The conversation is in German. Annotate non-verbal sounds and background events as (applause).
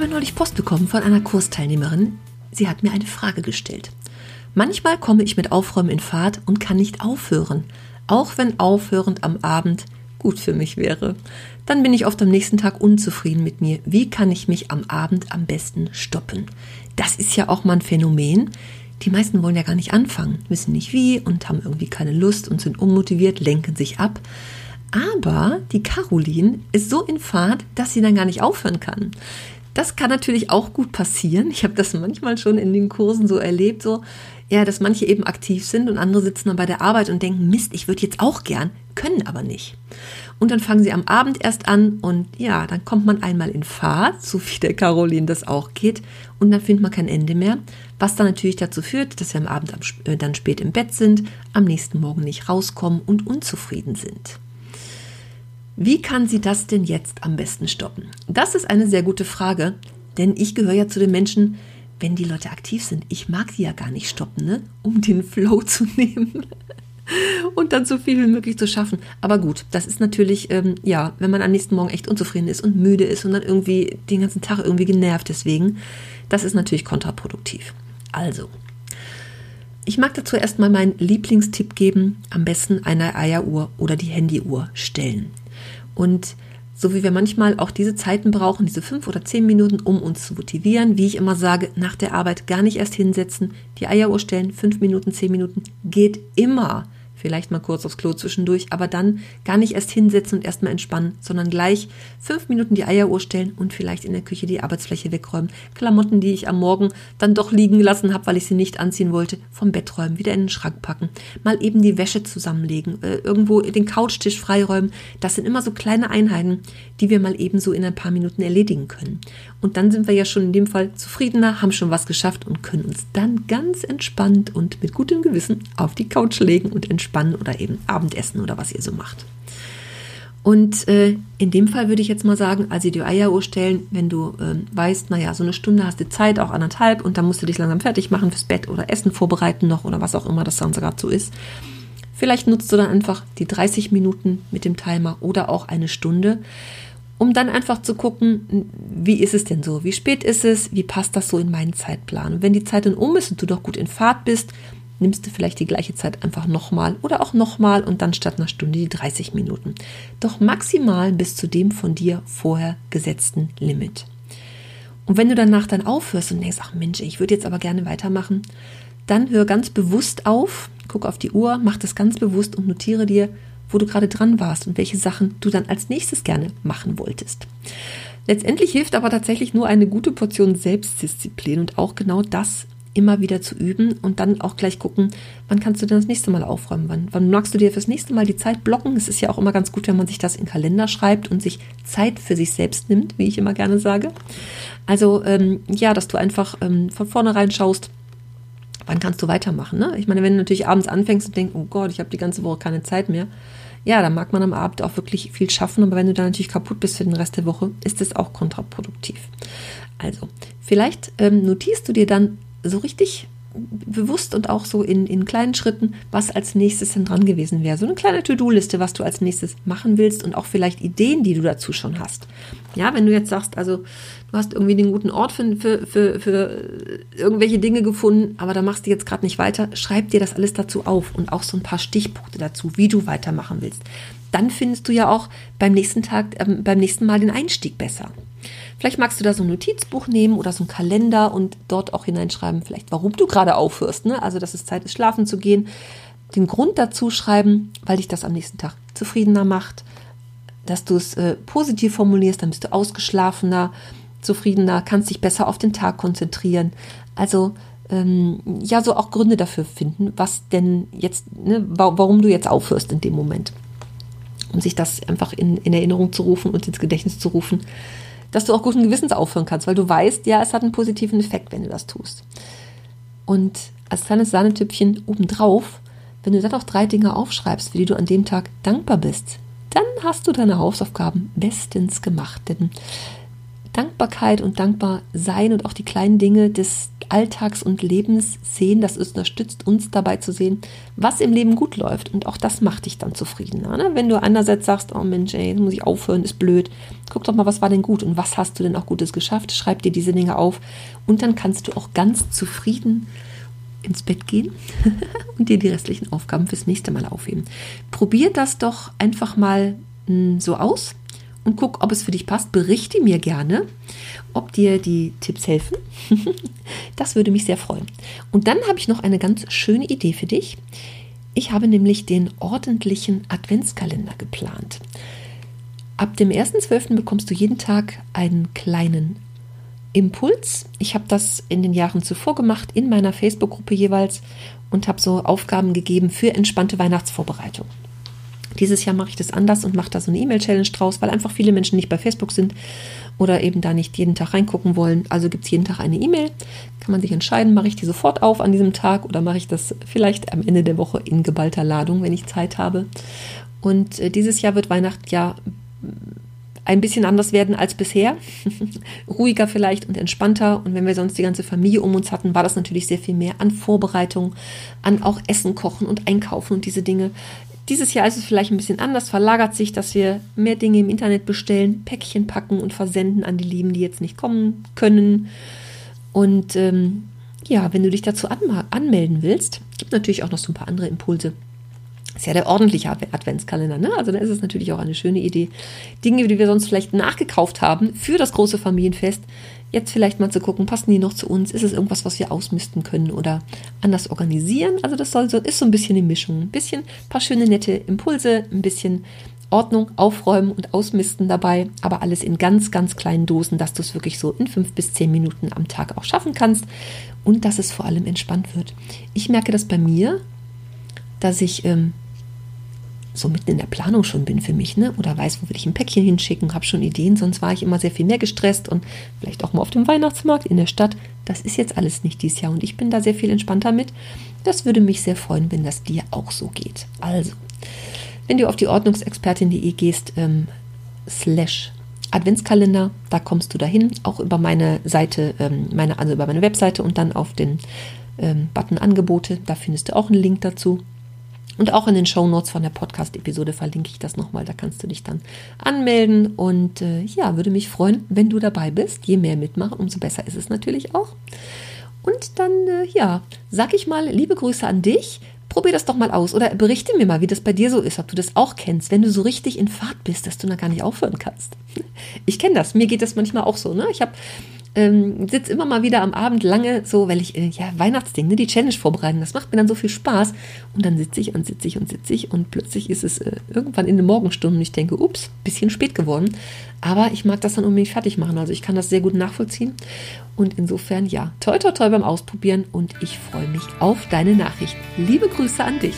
Habe neulich Post bekommen von einer Kursteilnehmerin. Sie hat mir eine Frage gestellt. Manchmal komme ich mit Aufräumen in Fahrt und kann nicht aufhören, auch wenn aufhörend am Abend gut für mich wäre. Dann bin ich oft am nächsten Tag unzufrieden mit mir. Wie kann ich mich am Abend am besten stoppen? Das ist ja auch mal ein Phänomen. Die meisten wollen ja gar nicht anfangen, wissen nicht wie und haben irgendwie keine Lust und sind unmotiviert, lenken sich ab. Aber die Caroline ist so in Fahrt, dass sie dann gar nicht aufhören kann. Das kann natürlich auch gut passieren. Ich habe das manchmal schon in den Kursen so erlebt, so ja, dass manche eben aktiv sind und andere sitzen dann bei der Arbeit und denken, Mist, ich würde jetzt auch gern, können aber nicht. Und dann fangen sie am Abend erst an und ja, dann kommt man einmal in Fahrt, so wie der Caroline das auch geht, und dann findet man kein Ende mehr, was dann natürlich dazu führt, dass wir am Abend äh, dann spät im Bett sind, am nächsten Morgen nicht rauskommen und unzufrieden sind. Wie kann sie das denn jetzt am besten stoppen? Das ist eine sehr gute Frage, denn ich gehöre ja zu den Menschen, wenn die Leute aktiv sind. Ich mag sie ja gar nicht stoppen, ne? um den (laughs) Flow zu nehmen (laughs) und dann so viel wie möglich zu schaffen. Aber gut, das ist natürlich, ähm, ja, wenn man am nächsten Morgen echt unzufrieden ist und müde ist und dann irgendwie den ganzen Tag irgendwie genervt deswegen, das ist natürlich kontraproduktiv. Also, ich mag dazu erstmal meinen Lieblingstipp geben, am besten eine Eieruhr oder die Handyuhr stellen. Und so wie wir manchmal auch diese Zeiten brauchen, diese fünf oder zehn Minuten, um uns zu motivieren, wie ich immer sage, nach der Arbeit gar nicht erst hinsetzen, die Eieruhr stellen, fünf Minuten, zehn Minuten, geht immer vielleicht mal kurz aufs Klo zwischendurch, aber dann gar nicht erst hinsetzen und erstmal entspannen, sondern gleich fünf Minuten die Eieruhr stellen und vielleicht in der Küche die Arbeitsfläche wegräumen. Klamotten, die ich am Morgen dann doch liegen gelassen habe, weil ich sie nicht anziehen wollte, vom Bett räumen, wieder in den Schrank packen, mal eben die Wäsche zusammenlegen, äh, irgendwo den Couchtisch freiräumen. Das sind immer so kleine Einheiten, die wir mal eben so in ein paar Minuten erledigen können. Und dann sind wir ja schon in dem Fall zufriedener, haben schon was geschafft und können uns dann ganz entspannt und mit gutem Gewissen auf die Couch legen und entspannen oder eben Abendessen oder was ihr so macht. Und äh, in dem Fall würde ich jetzt mal sagen, also die Eieruhr stellen, wenn du äh, weißt, naja, so eine Stunde hast du Zeit, auch anderthalb, und dann musst du dich langsam fertig machen fürs Bett oder Essen vorbereiten noch oder was auch immer das dann gerade so ist. Vielleicht nutzt du dann einfach die 30 Minuten mit dem Timer oder auch eine Stunde um dann einfach zu gucken, wie ist es denn so? Wie spät ist es? Wie passt das so in meinen Zeitplan? Und wenn die Zeit dann um ist und du doch gut in Fahrt bist, nimmst du vielleicht die gleiche Zeit einfach nochmal oder auch nochmal und dann statt einer Stunde die 30 Minuten. Doch maximal bis zu dem von dir vorher gesetzten Limit. Und wenn du danach dann aufhörst und denkst, ach Mensch, ich würde jetzt aber gerne weitermachen, dann hör ganz bewusst auf, guck auf die Uhr, mach das ganz bewusst und notiere dir, wo du gerade dran warst und welche Sachen du dann als nächstes gerne machen wolltest. Letztendlich hilft aber tatsächlich nur eine gute Portion Selbstdisziplin und auch genau das immer wieder zu üben und dann auch gleich gucken, wann kannst du denn das nächste Mal aufräumen? Wann, wann magst du dir fürs nächste Mal die Zeit blocken? Es ist ja auch immer ganz gut, wenn man sich das in Kalender schreibt und sich Zeit für sich selbst nimmt, wie ich immer gerne sage. Also ähm, ja, dass du einfach ähm, von vornherein schaust, wann kannst du weitermachen? Ne? Ich meine, wenn du natürlich abends anfängst und denkst, oh Gott, ich habe die ganze Woche keine Zeit mehr, ja, dann mag man am Abend auch wirklich viel schaffen, aber wenn du dann natürlich kaputt bist für den Rest der Woche, ist es auch kontraproduktiv. Also, vielleicht ähm, notierst du dir dann so richtig bewusst und auch so in, in kleinen Schritten, was als nächstes denn dran gewesen wäre. So eine kleine To-Do-Liste, was du als nächstes machen willst und auch vielleicht Ideen, die du dazu schon hast. Ja, wenn du jetzt sagst, also du hast irgendwie den guten Ort für, für, für, für irgendwelche Dinge gefunden, aber da machst du jetzt gerade nicht weiter, schreib dir das alles dazu auf und auch so ein paar Stichpunkte dazu, wie du weitermachen willst. Dann findest du ja auch beim nächsten Tag, äh, beim nächsten Mal den Einstieg besser. Vielleicht magst du da so ein Notizbuch nehmen oder so ein Kalender und dort auch hineinschreiben, vielleicht warum du gerade aufhörst. Ne? Also, dass es Zeit ist, schlafen zu gehen. Den Grund dazu schreiben, weil dich das am nächsten Tag zufriedener macht. Dass du es äh, positiv formulierst, dann bist du ausgeschlafener, zufriedener, kannst dich besser auf den Tag konzentrieren. Also, ähm, ja, so auch Gründe dafür finden, was denn jetzt, ne, warum du jetzt aufhörst in dem Moment. Um sich das einfach in, in Erinnerung zu rufen und ins Gedächtnis zu rufen dass du auch guten Gewissens aufhören kannst, weil du weißt, ja, es hat einen positiven Effekt, wenn du das tust. Und als kleines Sahnetüpfchen obendrauf, wenn du dann noch drei Dinge aufschreibst, für die du an dem Tag dankbar bist, dann hast du deine Hausaufgaben bestens gemacht. Denn Dankbarkeit und dankbar sein und auch die kleinen Dinge des Alltags und Lebens sehen, das unterstützt uns dabei zu sehen, was im Leben gut läuft. Und auch das macht dich dann zufriedener. Ne? Wenn du einerseits sagst, oh Mensch, ey, jetzt muss ich aufhören, ist blöd. Guck doch mal, was war denn gut und was hast du denn auch Gutes geschafft? Schreib dir diese Dinge auf und dann kannst du auch ganz zufrieden ins Bett gehen (laughs) und dir die restlichen Aufgaben fürs nächste Mal aufheben. Probier das doch einfach mal hm, so aus und guck, ob es für dich passt. Berichte mir gerne, ob dir die Tipps helfen. (laughs) das würde mich sehr freuen. Und dann habe ich noch eine ganz schöne Idee für dich. Ich habe nämlich den ordentlichen Adventskalender geplant. Ab dem 1.12. bekommst du jeden Tag einen kleinen Impuls. Ich habe das in den Jahren zuvor gemacht, in meiner Facebook-Gruppe jeweils und habe so Aufgaben gegeben für entspannte Weihnachtsvorbereitung. Dieses Jahr mache ich das anders und mache da so eine E-Mail-Challenge draus, weil einfach viele Menschen nicht bei Facebook sind oder eben da nicht jeden Tag reingucken wollen. Also gibt es jeden Tag eine E-Mail. Kann man sich entscheiden, mache ich die sofort auf an diesem Tag oder mache ich das vielleicht am Ende der Woche in geballter Ladung, wenn ich Zeit habe. Und äh, dieses Jahr wird Weihnachten ja ein bisschen anders werden als bisher. (laughs) Ruhiger vielleicht und entspannter. Und wenn wir sonst die ganze Familie um uns hatten, war das natürlich sehr viel mehr an Vorbereitung, an auch Essen kochen und einkaufen und diese Dinge. Dieses Jahr ist es vielleicht ein bisschen anders, verlagert sich, dass wir mehr Dinge im Internet bestellen, Päckchen packen und versenden an die Lieben, die jetzt nicht kommen können. Und ähm, ja, wenn du dich dazu anmelden willst, gibt natürlich auch noch so ein paar andere Impulse ist ja der ordentliche Adventskalender, ne? Also da ist es natürlich auch eine schöne Idee, Dinge, die wir sonst vielleicht nachgekauft haben für das große Familienfest, jetzt vielleicht mal zu gucken, passen die noch zu uns? Ist es irgendwas, was wir ausmisten können oder anders organisieren? Also das soll so, ist so ein bisschen eine Mischung. Ein bisschen, paar schöne, nette Impulse, ein bisschen Ordnung, Aufräumen und Ausmisten dabei, aber alles in ganz, ganz kleinen Dosen, dass du es wirklich so in fünf bis zehn Minuten am Tag auch schaffen kannst und dass es vor allem entspannt wird. Ich merke das bei mir, dass ich ähm, so mitten in der Planung schon bin für mich, ne? Oder weiß, wo will ich ein Päckchen hinschicken, habe schon Ideen, sonst war ich immer sehr viel mehr gestresst und vielleicht auch mal auf dem Weihnachtsmarkt in der Stadt. Das ist jetzt alles nicht dieses Jahr und ich bin da sehr viel entspannter mit. Das würde mich sehr freuen, wenn das dir auch so geht. Also, wenn du auf die Ordnungsexpertin.de gehst, ähm, slash Adventskalender, da kommst du dahin, auch über meine Seite, ähm, meine, also über meine Webseite und dann auf den ähm, Button Angebote, da findest du auch einen Link dazu. Und auch in den Show Notes von der Podcast-Episode verlinke ich das nochmal. Da kannst du dich dann anmelden. Und äh, ja, würde mich freuen, wenn du dabei bist. Je mehr mitmachen, umso besser ist es natürlich auch. Und dann, äh, ja, sag ich mal, liebe Grüße an dich. Probier das doch mal aus oder berichte mir mal, wie das bei dir so ist, ob du das auch kennst, wenn du so richtig in Fahrt bist, dass du da gar nicht aufhören kannst. Ich kenne das, mir geht das manchmal auch so. Ne? Ich habe ähm, sitze immer mal wieder am Abend lange so, weil ich, äh, ja, Weihnachtsding, ne, die Challenge vorbereiten, das macht mir dann so viel Spaß. Und dann sitze ich und sitze ich und sitze ich und plötzlich ist es äh, irgendwann in den Morgenstunden und ich denke, ups, bisschen spät geworden. Aber ich mag das dann unbedingt fertig machen. Also ich kann das sehr gut nachvollziehen. Und insofern, ja, toi, toi, toi beim Ausprobieren und ich freue mich auf deine Nachricht. Liebe Grüße an dich.